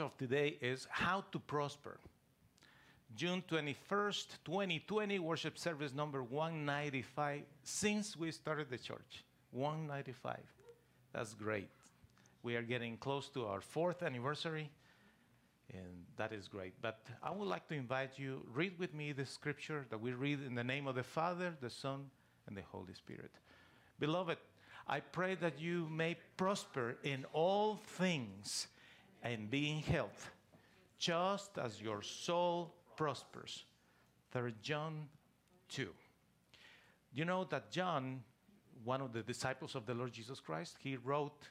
Of today is how to prosper. June 21st, 2020, worship service number 195 since we started the church. 195. That's great. We are getting close to our fourth anniversary, and that is great. But I would like to invite you, read with me the scripture that we read in the name of the Father, the Son, and the Holy Spirit. Beloved, I pray that you may prosper in all things and be in health, just as your soul prospers. 3 John 2. You know that John, one of the disciples of the Lord Jesus Christ, he wrote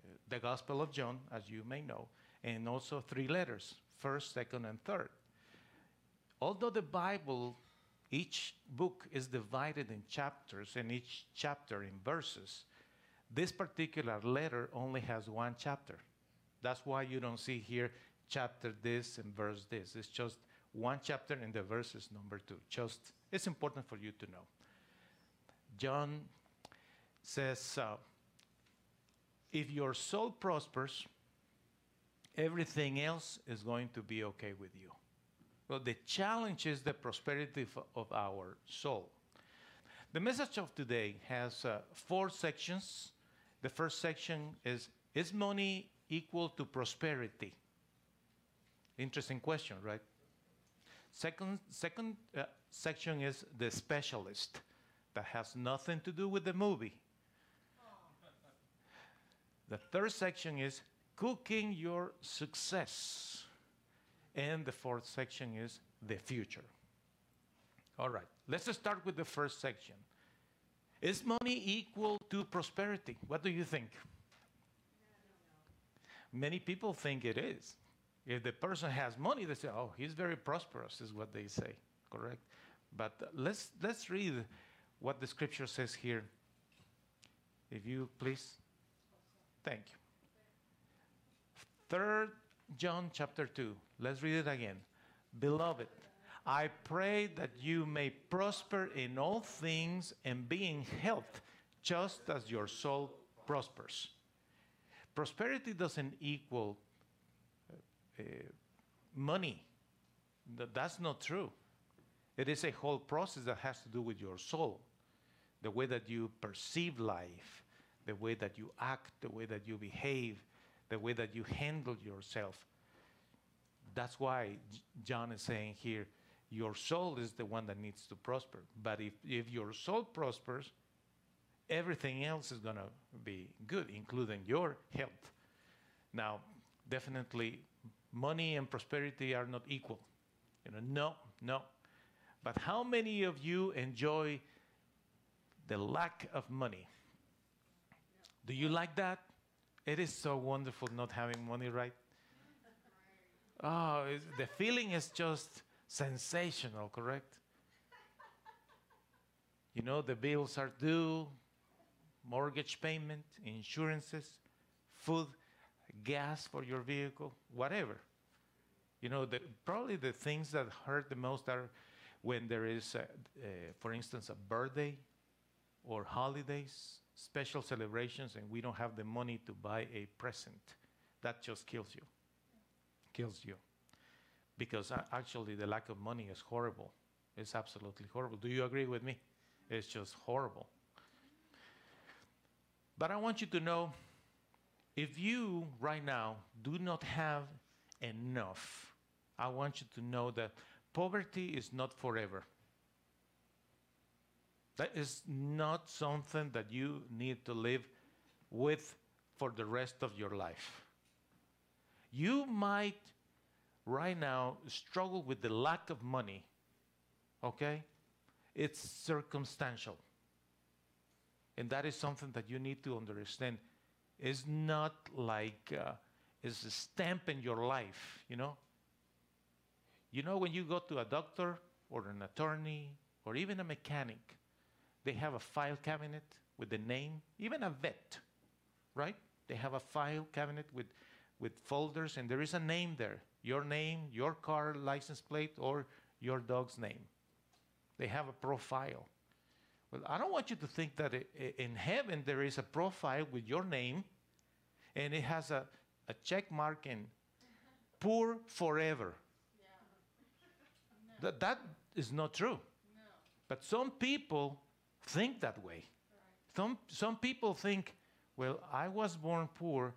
uh, the Gospel of John, as you may know, and also three letters first, second, and third. Although the Bible, each book is divided in chapters and each chapter in verses, this particular letter only has one chapter. That's why you don't see here chapter this and verse this. It's just one chapter in the verses number two. Just it's important for you to know. John says, uh, if your soul prospers, everything else is going to be okay with you. Well, the challenge is the prosperity of our soul. The message of today has uh, four sections. The first section is Is money equal to prosperity? Interesting question, right? Second, second uh, section is the specialist. That has nothing to do with the movie. The third section is cooking your success. And the fourth section is the future. All right, let's start with the first section. Is money equal to prosperity? What do you think? Many people think it is. If the person has money, they say, "Oh, he's very prosperous," is what they say. Correct. But let's let's read what the scripture says here. If you please, thank you. Third John chapter two. Let's read it again. Beloved, I pray that you may prosper in all things and be in health, just as your soul prospers. Prosperity doesn't equal uh, money. That's not true. It is a whole process that has to do with your soul, the way that you perceive life, the way that you act, the way that you behave, the way that you handle yourself. That's why John is saying here, your soul is the one that needs to prosper. But if, if your soul prospers, everything else is going to be good, including your health. Now, definitely money and prosperity are not equal. You know, no, no. But how many of you enjoy the lack of money? Do you like that? It is so wonderful not having money, right? Oh, the feeling is just sensational, correct? You know, the bills are due, mortgage payment, insurances, food gas for your vehicle, whatever. You know, the, probably the things that hurt the most are when there is, a, uh, for instance, a birthday or holidays, special celebrations, and we don't have the money to buy a present. That just kills you. Kills you. Because actually, the lack of money is horrible. It's absolutely horrible. Do you agree with me? It's just horrible. But I want you to know if you right now do not have enough, I want you to know that poverty is not forever. That is not something that you need to live with for the rest of your life. You might right now struggle with the lack of money, okay? It's circumstantial. And that is something that you need to understand It's not like uh, is a stamp in your life, you know. You know when you go to a doctor or an attorney or even a mechanic, they have a file cabinet with the name, even a vet, right? They have a file cabinet with with folders and there is a name there, your name, your car license plate or your dog's name. They have a profile. Well, I don't want you to think that in heaven there is a profile with your name and it has a, a check mark in, poor forever. That, that is not true. But some people think that way. Some, some people think, well, I was born poor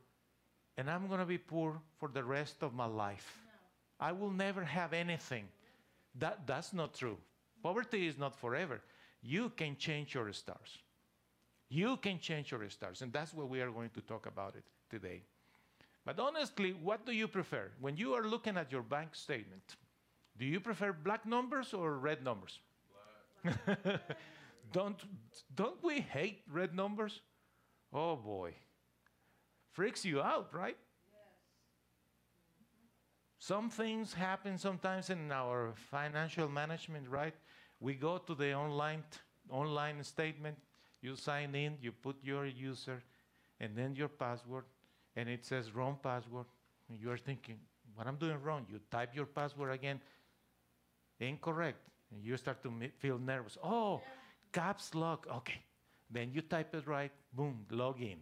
and I'm going to be poor for the rest of my life. I will never have anything. That, that's not true. Poverty is not forever. You can change your stars. You can change your stars. And that's what we are going to talk about it today. But honestly, what do you prefer? When you are looking at your bank statement, do you prefer black numbers or red numbers? Black. don't, don't we hate red numbers? Oh boy. Freaks you out, right? Some things happen sometimes in our financial management, right? We go to the online online statement, you sign in, you put your user and then your password, and it says wrong password. And you are thinking, what I'm doing wrong? You type your password again, incorrect. And you start to feel nervous. Oh, caps lock. Okay. Then you type it right, boom, log in.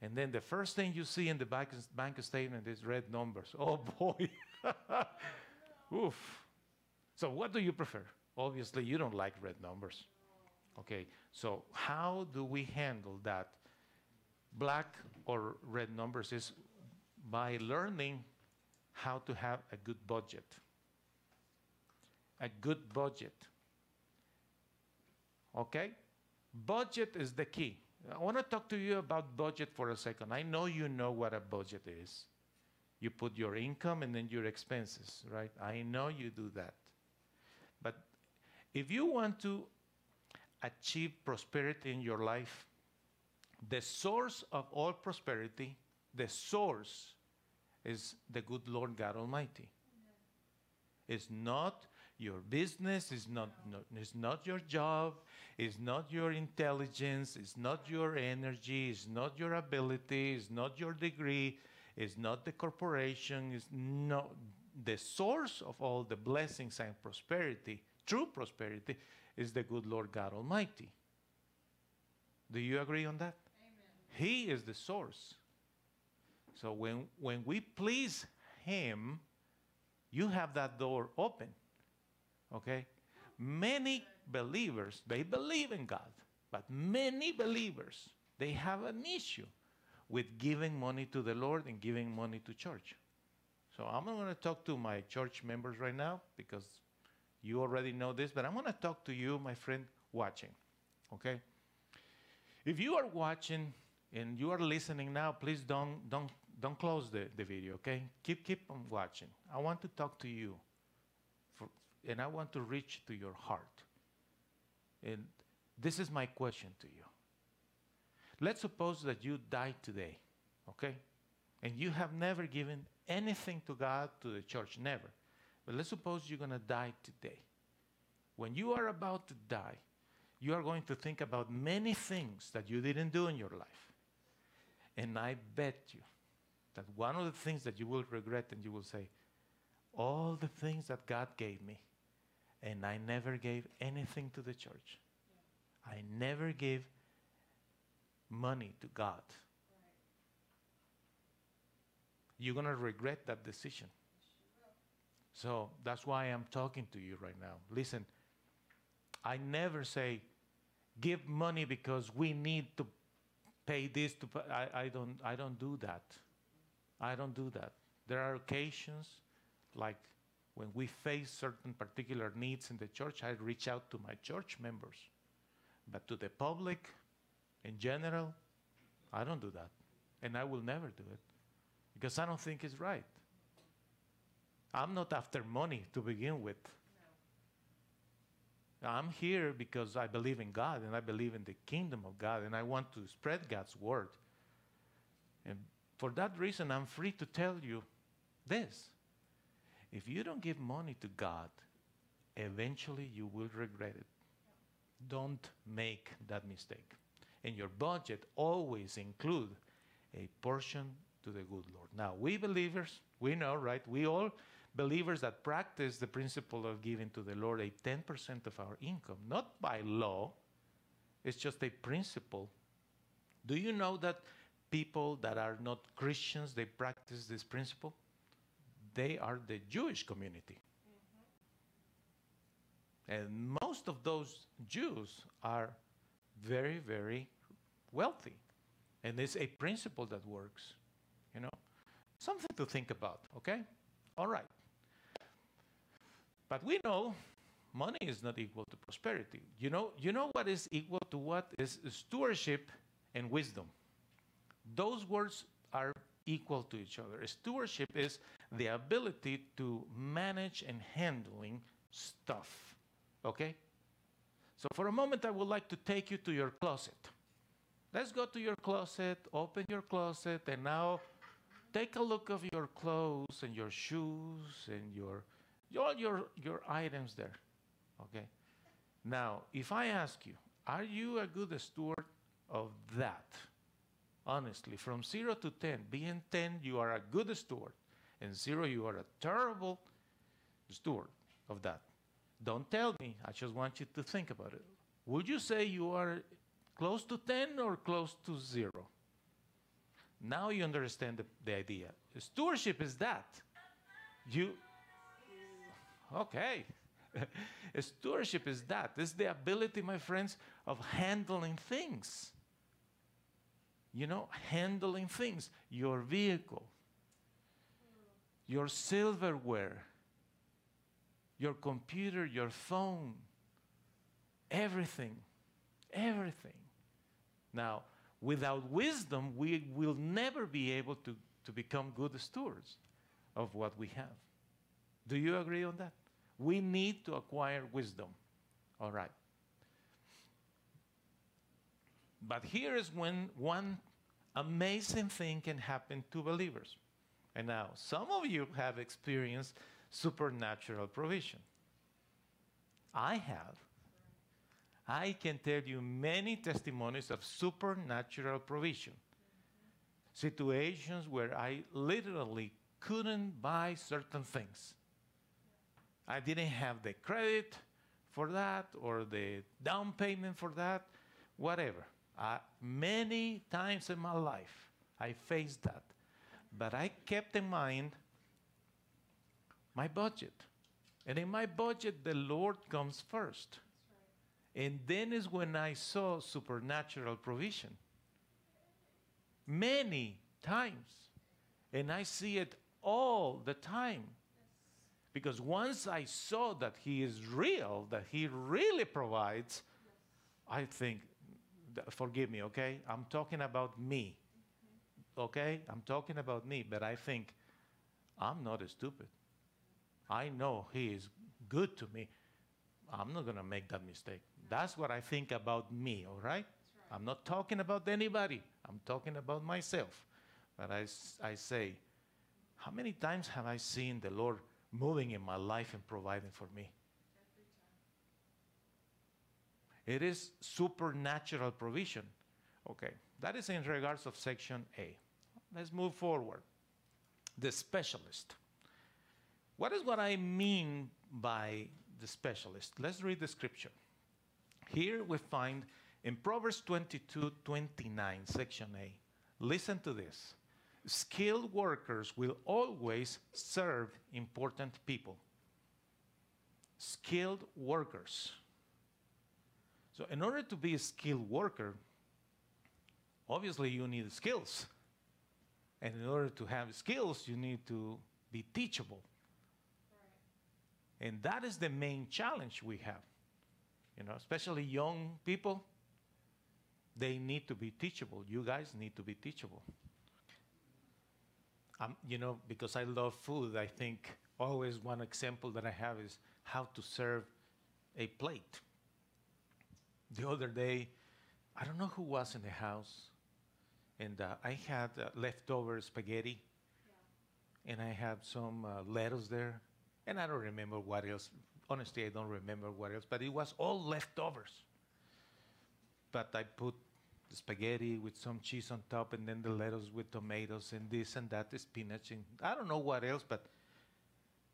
And then the first thing you see in the bank, bank statement is red numbers. Oh boy. Oof. So what do you prefer? Obviously, you don't like red numbers. Okay, so how do we handle that? Black or red numbers is by learning how to have a good budget. A good budget. Okay? Budget is the key. I want to talk to you about budget for a second. I know you know what a budget is. You put your income and then your expenses, right? I know you do that. If you want to achieve prosperity in your life, the source of all prosperity, the source is the good Lord God Almighty. It's not your business, it's not, not, it's not your job, it's not your intelligence, it's not your energy, it's not your ability, it's not your degree, it's not the corporation, it's not the source of all the blessings and prosperity, true prosperity, is the good Lord God Almighty. Do you agree on that? Amen. He is the source. So when, when we please Him, you have that door open. Okay? Many believers, they believe in God, but many believers, they have an issue with giving money to the Lord and giving money to church. So I'm not going to talk to my church members right now because you already know this, but I'm going to talk to you, my friend, watching. Okay? If you are watching and you are listening now, please don't, don't, don't close the, the video, okay? Keep, keep on watching. I want to talk to you, for, and I want to reach to your heart. And this is my question to you. Let's suppose that you die today, okay? And you have never given anything to God, to the church, never. But let's suppose you're going to die today. When you are about to die, you are going to think about many things that you didn't do in your life. And I bet you that one of the things that you will regret and you will say, all the things that God gave me, and I never gave anything to the church. I never gave money to God. You're going to regret that decision. So that's why I'm talking to you right now. Listen, I never say, give money because we need to pay this to pay. I, I don't I don't do that. I don't do that. There are occasions like when we face certain particular needs in the church, I reach out to my church members. But to the public in general, I don't do that. And I will never do it because I don't think it's right. I'm not after money to begin with. No. I'm here because I believe in God and I believe in the kingdom of God and I want to spread God's word. And for that reason, I'm free to tell you this. If you don't give money to God, eventually you will regret it. Don't make that mistake. And your budget, always include a portion to the good Lord. Now, we believers, we know, right? We all believers that practice the principle of giving to the Lord a 10% of our income, not by law, it's just a principle. Do you know that people that are not Christians, they practice this principle? they are the Jewish community. Mm-hmm. And most of those Jews are very, very wealthy. And it's a principle that works, you know. Something to think about, okay? All right. But we know money is not equal to prosperity. You know, you know what is equal to what is stewardship and wisdom. Those words are equal to each other. Stewardship is the ability to manage and handling stuff. Okay? So for a moment I would like to take you to your closet. Let's go to your closet, open your closet and now take a look of your clothes and your shoes and your all your your items there. Okay? Now, if I ask you, are you a good steward of that? Honestly, from 0 to 10, being 10, you are a good steward, and 0, you are a terrible steward of that. Don't tell me, I just want you to think about it. Would you say you are close to 10 or close to 0? Now you understand the, the idea. Stewardship is that. You, okay. Stewardship is that. It's the ability, my friends, of handling things. You know, handling things. Your vehicle, your silverware, your computer, your phone, everything. Everything. Now, without wisdom, we will never be able to, to become good stewards of what we have. Do you agree on that? We need to acquire wisdom. All right. But here is when one amazing thing can happen to believers. And now, some of you have experienced supernatural provision. I have. I can tell you many testimonies of supernatural provision. Situations where I literally couldn't buy certain things. I didn't have the credit for that or the down payment for that, whatever. Uh, many times in my life, I faced that. But I kept in mind my budget. And in my budget, the Lord comes first. And then is when I saw supernatural provision. Many times. And I see it all the time. Because once I saw that He is real, that He really provides, I think, forgive me, okay? I'm talking about me. Okay? I'm talking about me, but I think I'm not stupid. I know He is good to me. I'm not going to make that mistake. That's what I think about me, all right? right? I'm not talking about anybody. I'm talking about myself. But I, I say, how many times have I seen the Lord moving in my life and providing for me? It is supernatural provision. Okay, that is in regards of section A. Let's move forward. The specialist. What is what I mean by the specialist? Let's read the scripture. Here we find in Proverbs 22 29, section A. Listen to this. Skilled workers will always serve important people. Skilled workers. So, in order to be a skilled worker, obviously you need skills. And in order to have skills, you need to be teachable. And that is the main challenge we have. You know, especially young people, they need to be teachable. You guys need to be teachable. Um, you know, because I love food, I think always one example that I have is how to serve a plate the other day, I don't know who was in the house, and uh, I had uh, leftover spaghetti, yeah. and I had some uh, lettuce there, and I don't remember what else. Honestly, I don't remember what else, but it was all leftovers. But I put spaghetti with some cheese on top, and then the lettuce with tomatoes, and this and that, spinach, and I don't know what else, but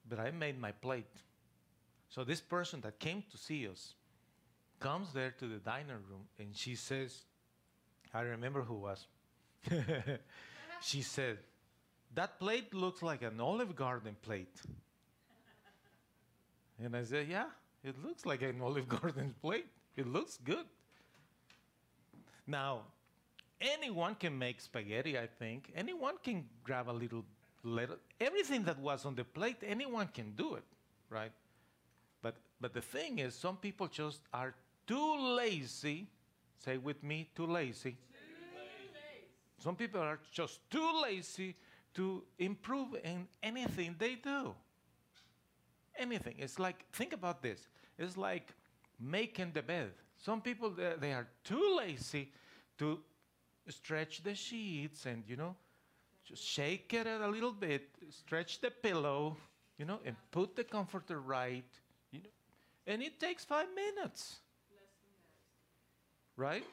but I made my plate. So this person that came to see us comes there to the dining room and she says, I remember who was. she said, That plate looks like an Olive Garden plate. and I said, Yeah, it looks like an Olive Garden plate. It looks good. Now, anyone can make spaghetti, I think. Anyone can grab a little lettuce. Everything that was on the plate, anyone can do it, right? But, but the thing is, some people just are too lazy. Say with me, too lazy. Some people are just too lazy to improve in anything they do. Anything. It's like, think about this. It's like making the bed. Some people, they, are too lazy to stretch the sheets and, you know, just shake it a little bit, stretch the pillow, you know, and put the comforter right, you know, and it takes five minutes. Right?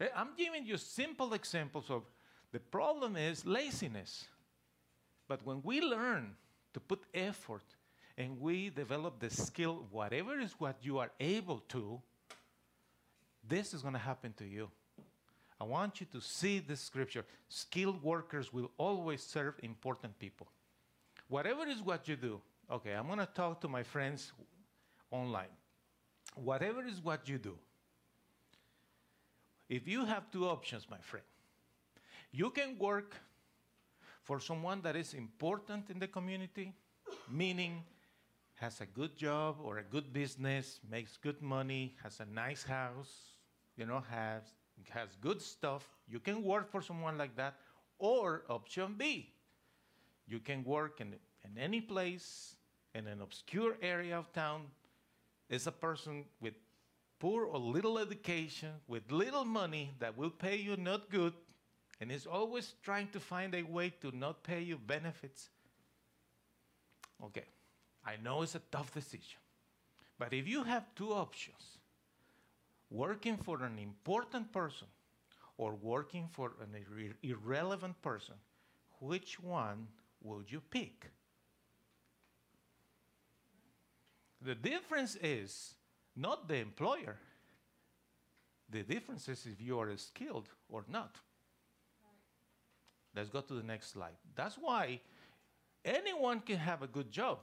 Eh, I'm giving you simple examples of the problem is laziness. But when we learn to put effort and we develop the skill, whatever is what you are able to, this is going to happen to you. I want you to see this scripture. Skilled workers will always serve important people. Whatever is what you do, okay, I'm going to talk to my friends online. Whatever is what you do, if you have two options, my friend, you can work for someone that is important in the community, meaning has a good job or a good business, makes good money, has a nice house, you know, has has good stuff. You can work for someone like that. Or option B, you can work in, in any place in an obscure area of town as a person with poor or little education, with little money that will pay you not good, and is always trying to find a way to not pay you benefits. Okay, I know it's a tough decision. But if you have two options, working for an important person or working for an ir- irrelevant person, which one would you pick? The difference is not the employer. The difference is if you are skilled or not. Let's go to the next slide. That's why anyone can have a good job.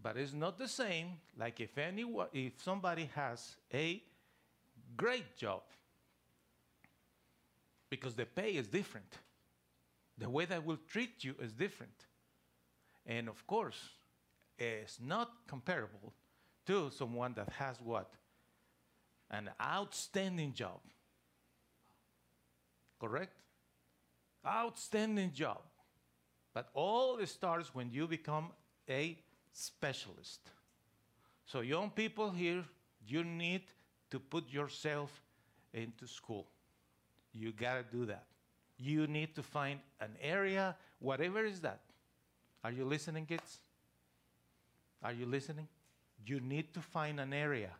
But it's not the same like if anyone if somebody has a great job. Because the pay is different. The way they will treat you is different. And of course, it's not comparable to someone that has what? An outstanding job. Correct? Outstanding job. But all starts when you become a specialist. So, young people here, you need to put yourself into school. You got to do that. You need to find an area, whatever is that. Are you listening, kids? Are you listening? You need to find an area.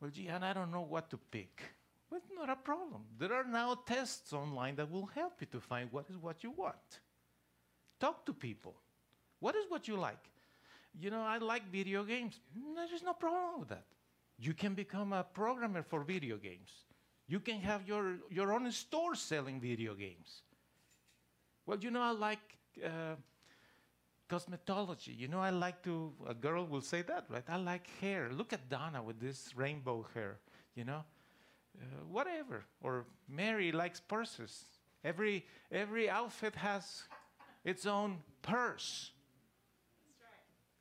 Well, gee, and I don't know what to pick. Well, not a problem. There are now tests online that will help you to find what is what you want. Talk to people. What is what you like? You know, I like video games. There's no problem with that. You can become a programmer for video games. You can have your, your own store selling video games. Well, you know, I like uh, cosmetology. You know, I like to, a girl will say that, right? I like hair. Look at Donna with this rainbow hair, you know? Uh, whatever. Or Mary likes purses. Every, every outfit has its own purse.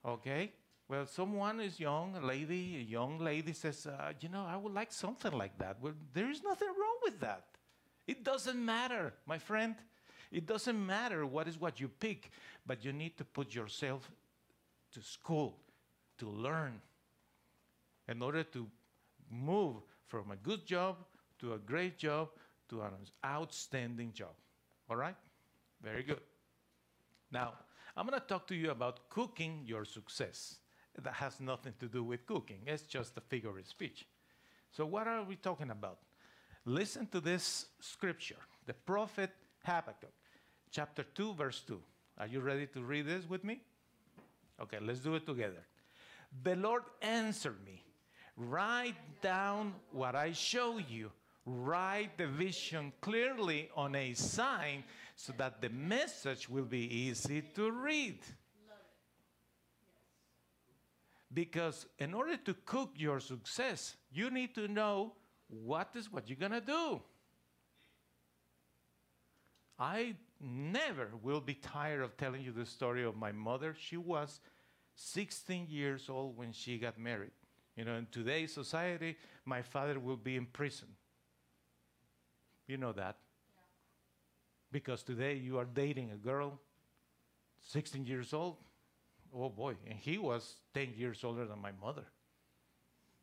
Okay? Well, someone is young, a lady, a young lady says, uh, you know, I would like something like that. Well, there is nothing wrong with that. It doesn't matter, my friend. It doesn't matter what is what you pick, but you need to put yourself to school to learn in order to move from a good job to a great job to an outstanding job. All right? Very good. Now, I'm going to talk to you about cooking your success. That has nothing to do with cooking, it's just a figure of speech. So, what are we talking about? Listen to this scripture, the prophet Habakkuk, chapter 2, verse 2. Are you ready to read this with me? Okay, let's do it together. The Lord answered me Write down what I show you. Write the vision clearly on a sign so that the message will be easy to read. Because in order to cook your success, you need to know what is what you're going to do. I never will be tired of telling you the story of my mother. She was 16 years old when she got married. You know, in today's society, my father will be in prison. You know that. Because today you are dating a girl, 16 years old. Oh boy, and he was 10 years older than my mother.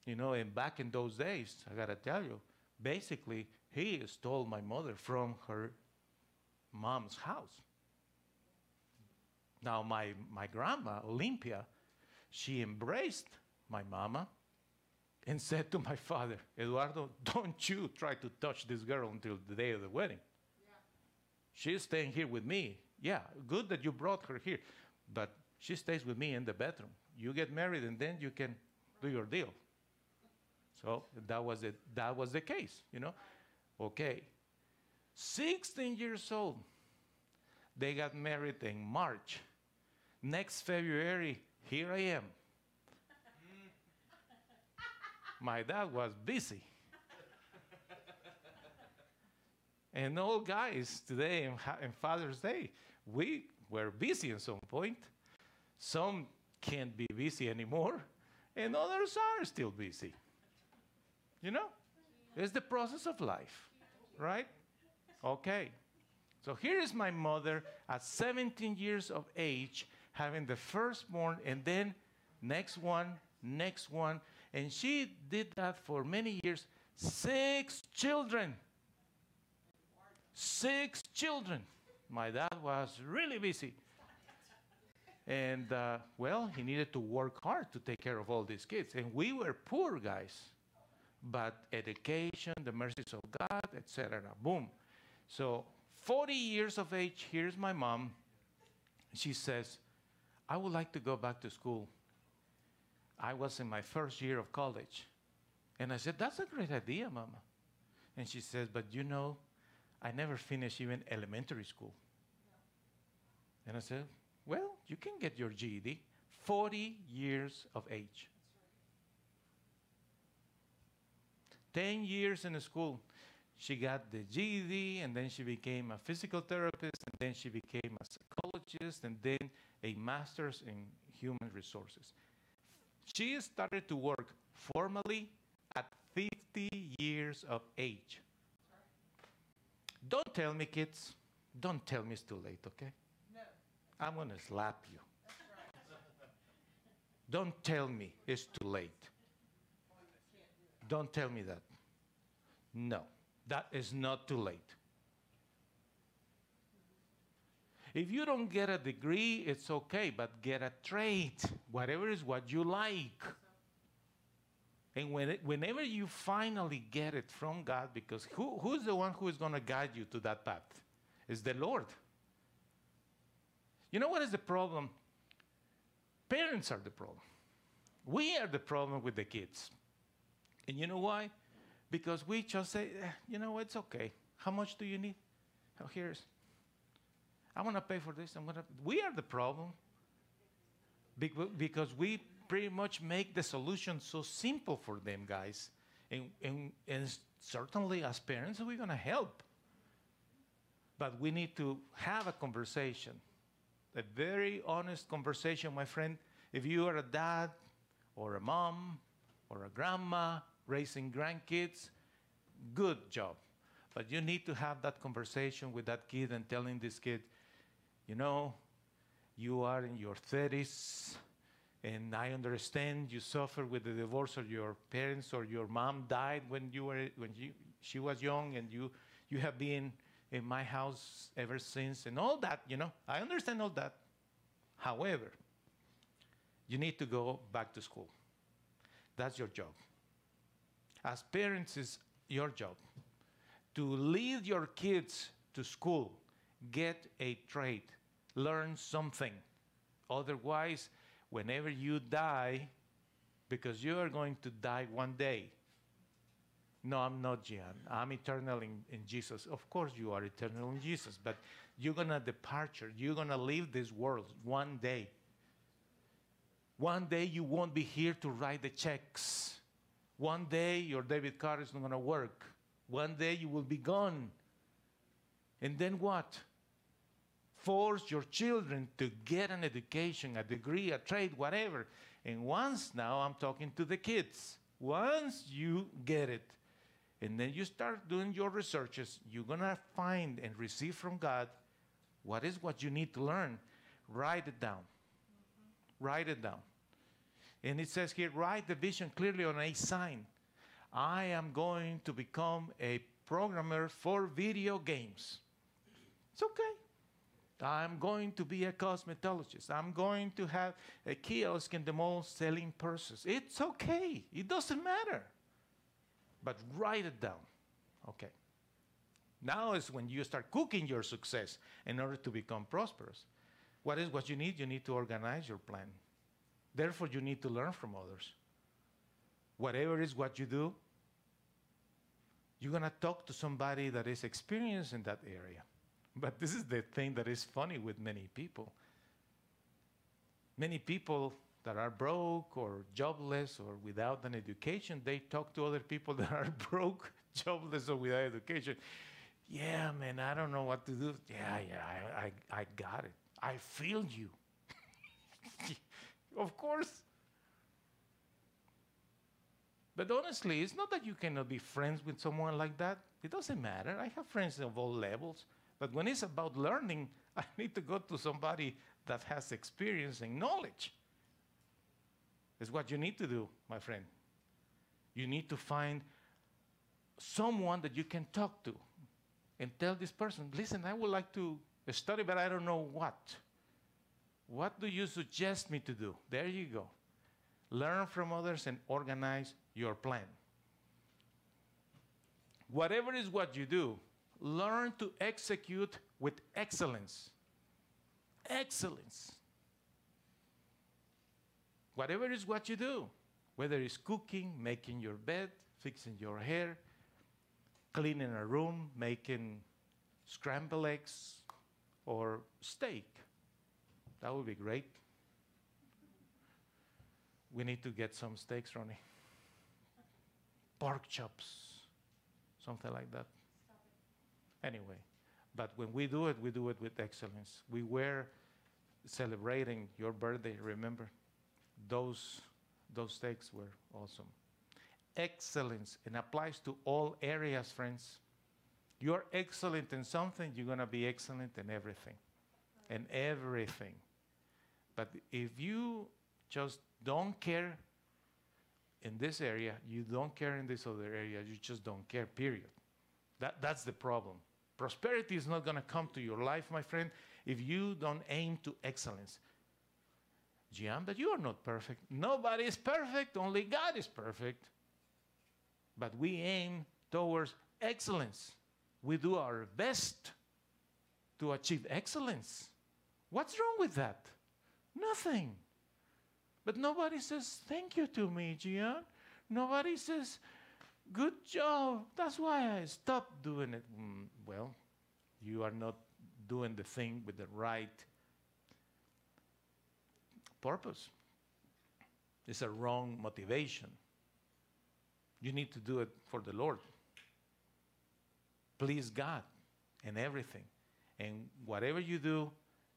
You know, and back in those days, I gotta tell you, basically, he stole my mother from her mom's house. Now, my, my grandma, Olympia, she embraced my mama and said to my father, Eduardo, don't you try to touch this girl until the day of the wedding. She's staying here with me. Yeah, good that you brought her here, but she stays with me in the bedroom. You get married and then you can do your deal. So that was it. That was the case, you know. Okay. 16 years old. They got married in March. Next February, here I am. My dad was busy. And all guys today in Father's Day, we were busy at some point. Some can't be busy anymore, and others are still busy. You know? It's the process of life, right? Okay. So here is my mother at 17 years of age having the firstborn and then next one, next one. And she did that for many years. Six children. Six children. My dad was really busy. And uh, well, he needed to work hard to take care of all these kids. And we were poor guys. But education, the mercies of God, etc. Boom. So 40 years of age, here's my mom. She says, I would like to go back to school. I was in my first year of college. And I said, That's a great idea, Mama. And she says, But you know, I never finished even elementary school. And I said, Well, you can get your GED. 40 years of age. 10 years in school she got the GED and then she became a physical therapist and then she became a psychologist and then a master's in human resources. She started to work formally at 50 years of age. Don't tell me, kids. Don't tell me it's too late, okay? No. I'm going to slap you. Right. Don't tell me it's too late. Don't tell me that. No that is not too late. If you don't get a degree, it's okay, but get a trade, whatever is what you like. And when it, whenever you finally get it from God, because who, who's the one who is going to guide you to that path? It's the Lord. You know what is the problem? Parents are the problem. We are the problem with the kids. And you know why? because we just say, eh, you know, it's okay. How much do you need? Oh, here's. I want to pay for this. I'm gonna. We are the problem because we pretty much make the solution so simple for them, guys. And, and, and certainly, as parents, we're going to help. But we need to have a conversation, a very honest conversation, my friend. If you are a dad or a mom or a grandma raising grandkids, good job. But you need to have that conversation with that kid and telling this kid, you know, you are in your 30s, and I understand you suffer with the divorce of your parents or your mom died when you were when you, she was young, and you you have been in my house ever since, and all that. You know, I understand all that. However, you need to go back to school. That's your job. As parents, it's your job to lead your kids to school, get a trade, learn something. Otherwise, whenever you die, because you are going to die one day, No, I'm not Gian. I'm eternal in, in Jesus. Of course, you are eternal in Jesus, but you're going to departure. You're going to leave this world one day. One day you won't be here to write the checks. One day your debit card is not going to work. One day you will be gone. And then what? Force your children to get an education, a degree, a trade, whatever. And once now I'm talking to the kids. Once you get it, and then you start doing your researches, you're going to find and receive from God what is what you need to learn. Write it down. Mm-hmm. Write it down. And it says here, write the vision clearly on a sign. I am going to become a programmer for video games. It's okay. I'm going to be a cosmetologist. I'm going to have a kiosk in the mall selling purses. It's okay. It doesn't matter but write it down. Okay. Now is when you start cooking your success in order to become prosperous. What is what you need? You need to organize your plan. Therefore, you need to learn from others. Whatever is what you do, you're going to talk to somebody that is experienced in that area. But this is the thing that is funny with many people. Many people that are broke or jobless or without an education, they talk to other people that are broke, jobless, or without education. Yeah, man, I don't know what to do. Yeah, yeah, I, I, I got it. I feel you. of course. But honestly, it's not that you cannot be friends with someone like that. It doesn't matter. I have friends of all levels. But when it's about learning, I need to go to somebody that has experience and knowledge. Is what you need to do, my friend. You need to find someone that you can talk to and tell this person, listen, I would like to study, but I don't know what. What do you suggest me to do? There you go. Learn from others and organize your plan. Whatever is what you do, learn to execute with excellence. Excellence whatever is what you do, whether it's cooking, making your bed, fixing your hair, cleaning a room, making scrambled eggs, or steak. That would be great. We need to get some steaks, Ronnie. Pork chops, something like that. Anyway, but when we do it, we do it with excellence. We were celebrating your birthday, remember? those, those steaks were awesome. Excellence, and applies to all areas, friends. You're excellent in something, you're going to be excellent in everything. In everything. But if you just don't care in this area, you don't care in this other area, you just don't care, period. That, that's the problem. Prosperity is not going to come to your life, my friend, if you don't aim to excellence. Gian, but you are not perfect. Nobody is perfect, only God is perfect. But we aim towards excellence. We do our best to achieve excellence. What's wrong with that? Nothing. But nobody says thank you to me, Gian. Nobody says good job. That's why I stopped doing it. Mm, well, you are not doing the thing with the right purpose. It's a wrong motivation. You need to do it for the Lord. Please God in everything. And whatever you do,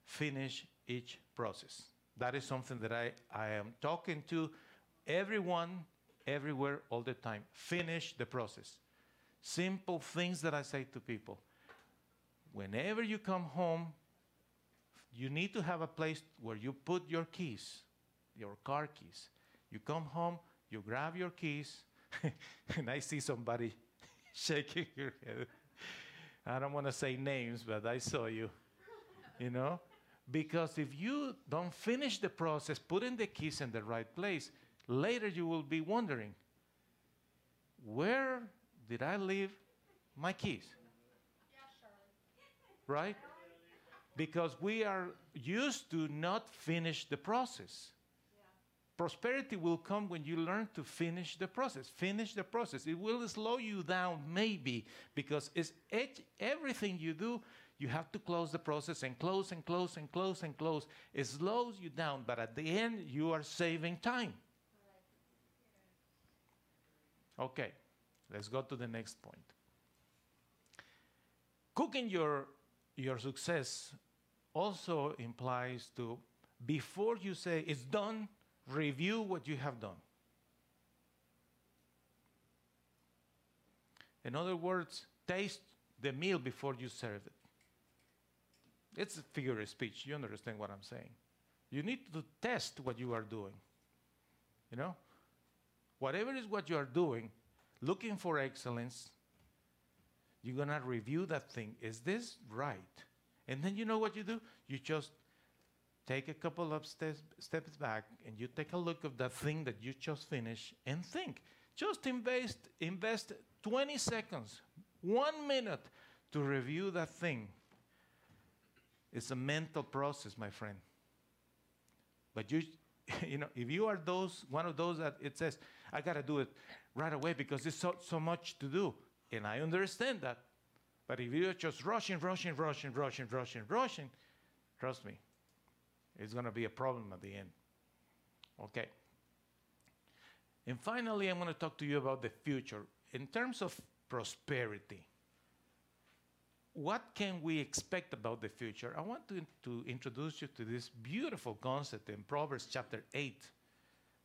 finish each process. That is something that I, I am talking to everyone, everywhere, all the time. Finish the process. Simple things that I say to people. Whenever you come home, you need to have a place where you put your keys, your car keys. You come home, you grab your keys, and I see somebody shaking your head. I don't want to say names, but I saw you. You know? Because if you don't finish the process, putting the keys in the right place, later you will be wondering, where did I leave my keys? Yeah, right? because we are used to not finish the process. Prosperity will come when you learn to finish the process. Finish the process. It will slow you down, maybe, because it's each, everything you do, you have to close the process and close and close and close and close. It slows you down, but at the end, you are saving time. Okay, let's go to the next point. Cooking your, your success also implies to, before you say it's done, review what you have done. In other words, taste the meal before you serve it. It's a figure of speech. You understand what I'm saying. You need to test what you are doing. You know? Whatever is what you are doing, looking for excellence, you're going to review that thing. Is this right? And then you know what you do? You just take a couple of steps, steps back and you take a look of that thing that you just finished and think. Just invest, invest 20 seconds, one minute to review that thing. It's a mental process, my friend. But you, you know, if you are those one of those that it says, I gotta do it right away because there's so, so much to do. And I understand that. But if you're just rushing, rushing, rushing, rushing, rushing, rushing, trust me, it's going to be a problem at the end. Okay. And finally, I'm going to talk to you about the future. In terms of prosperity, what can we expect about the future? I want to, to introduce you to this beautiful concept in Proverbs chapter 8,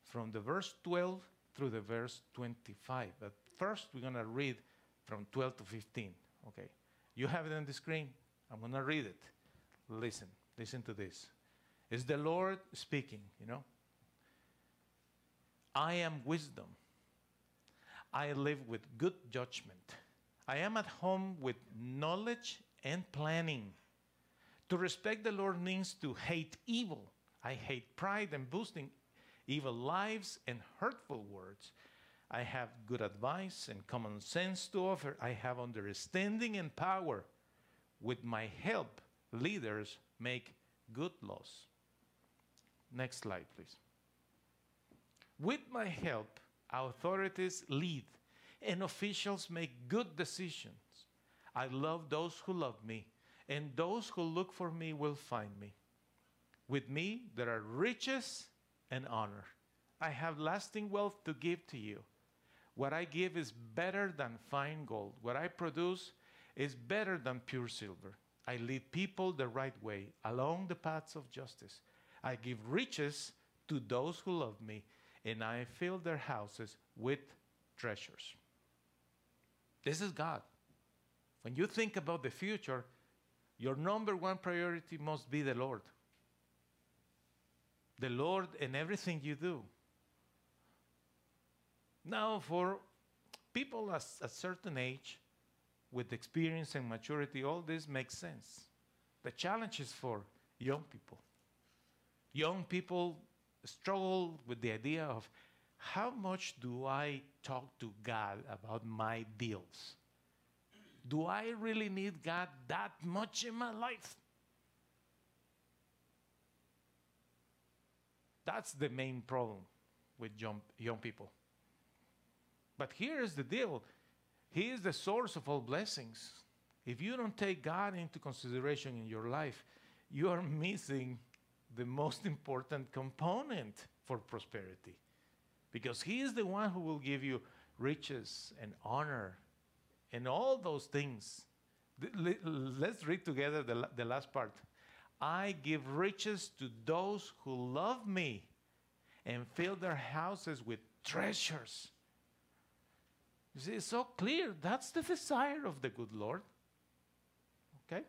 from the verse 12 through the verse 25. But first, we're going to read from 12 to 15. Okay. You have it on the screen. I'm going to read it. Listen. Listen to this. It's the Lord speaking, you know. I am wisdom. I live with good judgment. I am at home with knowledge and planning. To respect the Lord means to hate evil. I hate pride and boasting, evil lives and hurtful words. I have good advice and common sense to offer. I have understanding and power. With my help, leaders make good laws. Next slide, please. With my help, authorities lead and officials make good decisions. I love those who love me, and those who look for me will find me. With me, there are riches and honor. I have lasting wealth to give to you. What I give is better than fine gold. What I produce is better than pure silver. I lead people the right way along the paths of justice. I give riches to those who love me, and I fill their houses with treasures. This is God. When you think about the future, your number one priority must be the Lord. The Lord in everything you do. Now, for people at a certain age, with experience and maturity, all this makes sense. The challenge is for young people. Young people struggle with the idea of how much do I talk to God about my deals? Do I really need God that much in my life? That's the main problem with young, young people. But here's the deal He is the source of all blessings. If you don't take God into consideration in your life, you are missing the most important component for prosperity. Because He is the one who will give you riches and honor and all those things. Let's read together the, the last part. I give riches to those who love me and fill their houses with treasures. You see, it's so clear. That's the desire of the good Lord. Okay?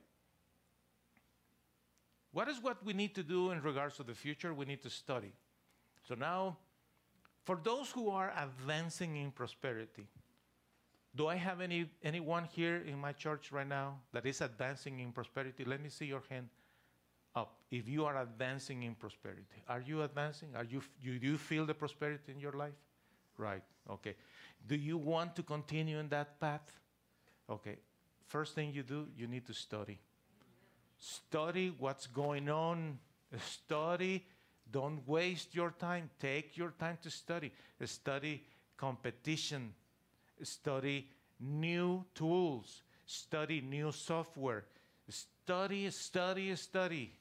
What is what we need to do in regards to the future? We need to study. So now, for those who are advancing in prosperity, do I have any anyone here in my church right now that is advancing in prosperity? Let me see your hand If you are advancing in prosperity, are you advancing? Are you you do you feel the prosperity in your life? Right. Okay. Do you want to continue in that path? Okay. First thing you do, you need to study. Study what's going on. Study Don't waste your time. Take your time to study. Study competition. Study new tools. Study new software. Study, study, study.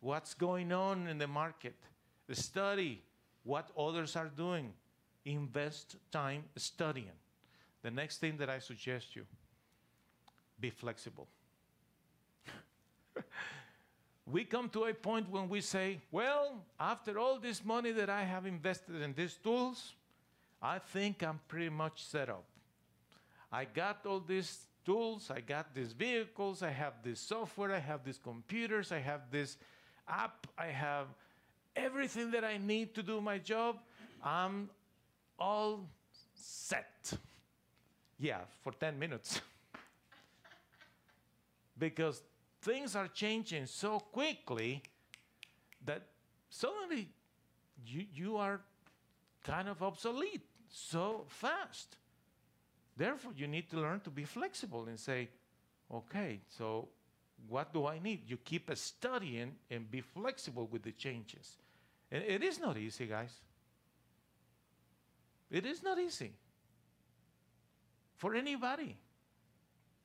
What's going on in the market? Study what others are doing. Invest time studying. The next thing that I suggest you be flexible. we come to a point when we say, well, after all this money that I have invested in these tools, I think I'm pretty much set up. I got all these tools, I got these vehicles, I have this software, I have these computers, I have this app, I have everything that I need to do my job. I'm all set. Yeah, for 10 minutes. because things are changing so quickly that suddenly you, you are kind of obsolete so fast. Therefore, you need to learn to be flexible and say, okay, so what do I need? You keep studying and be flexible with the changes. And it is not easy, guys. It is not easy for anybody.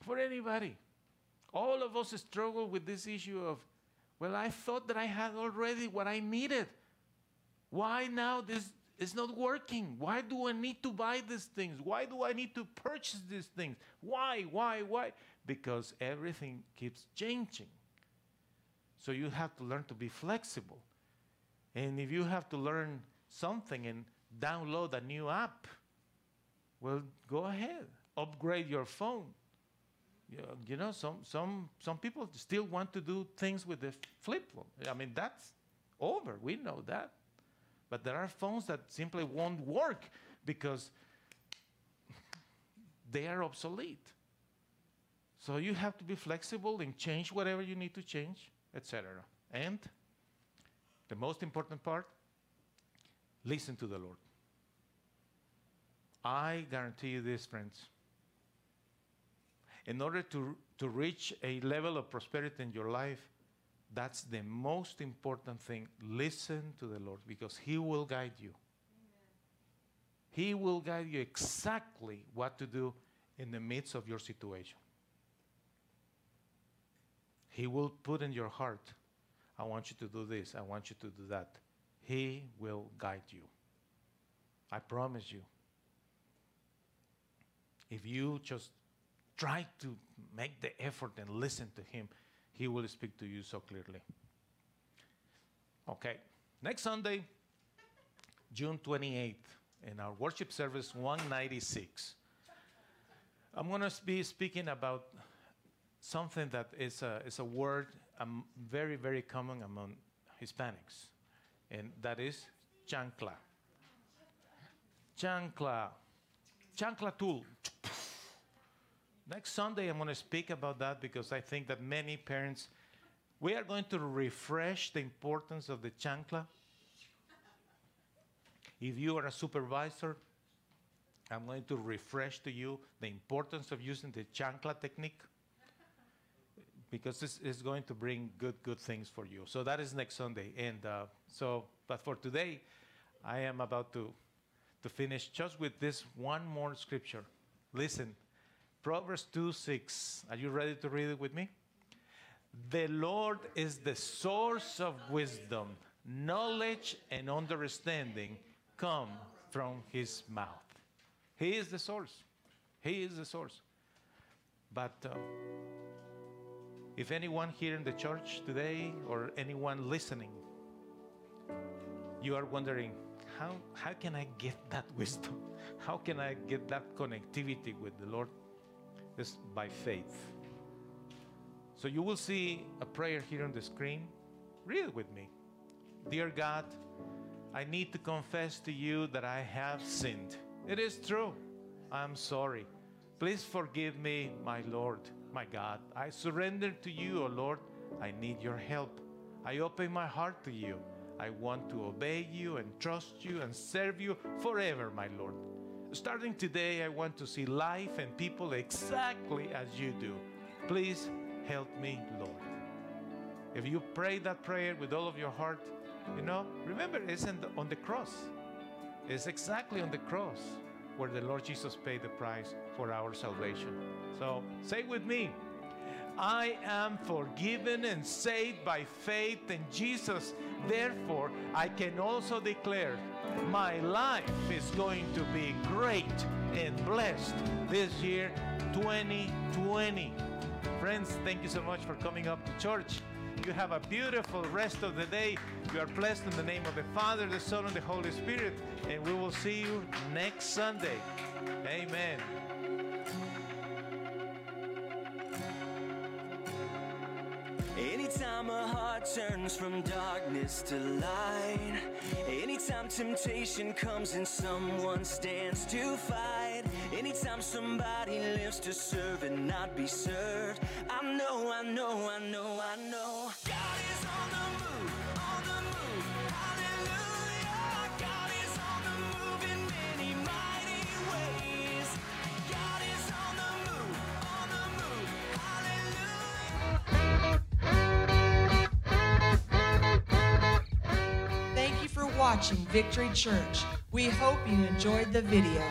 For anybody. All of us struggle with this issue of, well, I thought that I had already what I needed. Why now this is not working? Why do I need to buy these things? Why do I need to purchase these things? Why, why, why? Because everything keeps changing. So you have to learn to be flexible. And if you have to learn something and download a new app, well, go ahead, upgrade your phone you know, some, some, some people still want to do things with the flip phone. I mean, that's over. We know that. But there are phones that simply won't work because they are obsolete. So you have to be flexible and change whatever you need to change, etc. And the most important part, listen to the Lord. I guarantee you this, friends in order to, to reach a level of prosperity in your life, that's the most important thing. Listen to the Lord because He will guide you. He will guide you exactly what to do in the midst of your situation. He will put in your heart, I want you to do this, I want you to do that. He will guide you. I promise you. If you just try to make the effort and listen to Him, He will speak to you so clearly. Okay, next Sunday, June 28th, in our worship service 196, I'm going to be speaking about something that is a, is a word um, very, very common among Hispanics, and that is chancla. Chancla. Chancla tool. Next Sunday, I'm going to speak about that because I think that many parents, we are going to refresh the importance of the chancla. If you are a supervisor, I'm going to refresh to you the importance of using the chancla technique because this is going to bring good, good things for you. So that is next Sunday. And uh, so, but for today, I am about to, to finish just with this one more scripture. Listen. Proverbs 2 6. Are you ready to read it with me? The Lord is the source of wisdom. Knowledge and understanding come from his mouth. He is the source. He is the source. But uh, if anyone here in the church today or anyone listening, you are wondering, how, how can I get that wisdom? How can I get that connectivity with the Lord? It's by faith. So you will see a prayer here on the screen. Read it with me. Dear God, I need to confess to you that I have sinned. It is true. I'm sorry. Please forgive me, my Lord, my God. I surrender to you, O oh Lord. I need your help. I open my heart to you. I want to obey you and trust you and serve you forever, my Lord. Starting today, I want to see life and people exactly as you do. Please help me, Lord. If you pray that prayer with all of your heart, you know, remember it's on the cross. It's exactly on the cross where the Lord Jesus paid the price for our salvation. So say with me, I am forgiven and saved by faith in Jesus. Therefore, I can also declare my life is going to be great and blessed this year, 2020. Friends, thank you so much for coming up to church. You have a beautiful rest of the day. You are blessed in the name of the Father, the Son, and the Holy Spirit. And we will see you next Sunday. Amen. Anytime a heart turns from darkness to light, anytime temptation comes and someone stands to fight, anytime somebody lives to serve and not be served, I know, I know, I know, I know. God is on the move, on the move, hallelujah. God is on the move in many mighty ways. God is on the move, on the move, hallelujah. Thank you for watching Victory Church. We hope you enjoyed the video.